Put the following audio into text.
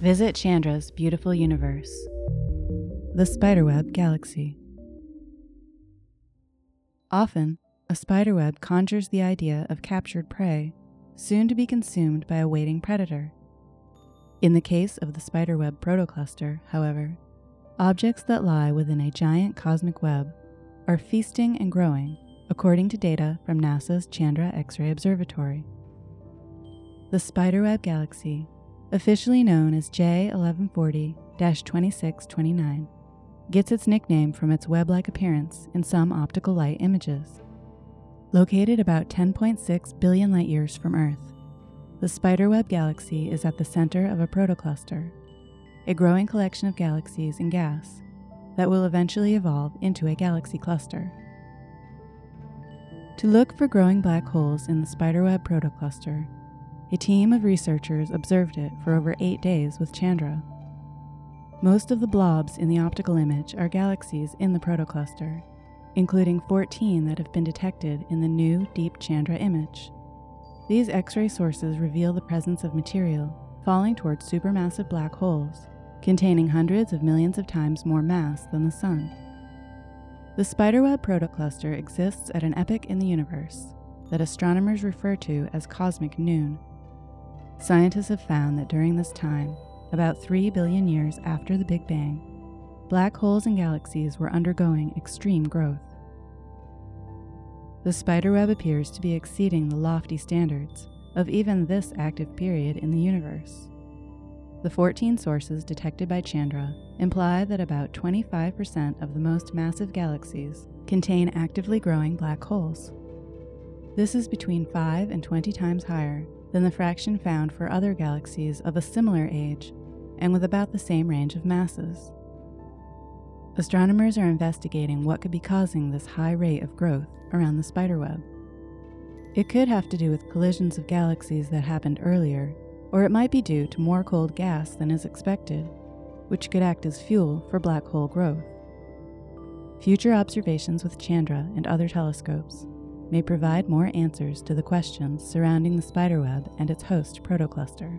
Visit Chandra's beautiful universe, the Spiderweb Galaxy. Often, a spiderweb conjures the idea of captured prey, soon to be consumed by a waiting predator. In the case of the spiderweb protocluster, however, objects that lie within a giant cosmic web are feasting and growing, according to data from NASA's Chandra X ray Observatory. The spiderweb galaxy, officially known as J1140 2629, gets its nickname from its web like appearance in some optical light images. Located about 10.6 billion light years from Earth, the Spiderweb Galaxy is at the center of a protocluster, a growing collection of galaxies and gas that will eventually evolve into a galaxy cluster. To look for growing black holes in the Spiderweb protocluster, a team of researchers observed it for over eight days with Chandra. Most of the blobs in the optical image are galaxies in the protocluster, including 14 that have been detected in the new Deep Chandra image. These X ray sources reveal the presence of material falling towards supermassive black holes, containing hundreds of millions of times more mass than the Sun. The Spiderweb protocluster exists at an epoch in the universe that astronomers refer to as cosmic noon. Scientists have found that during this time, about 3 billion years after the Big Bang, black holes and galaxies were undergoing extreme growth. The spiderweb appears to be exceeding the lofty standards of even this active period in the universe. The 14 sources detected by Chandra imply that about 25% of the most massive galaxies contain actively growing black holes. This is between 5 and 20 times higher than the fraction found for other galaxies of a similar age and with about the same range of masses. Astronomers are investigating what could be causing this high rate of growth around the spiderweb. It could have to do with collisions of galaxies that happened earlier, or it might be due to more cold gas than is expected, which could act as fuel for black hole growth. Future observations with Chandra and other telescopes may provide more answers to the questions surrounding the spiderweb and its host protocluster.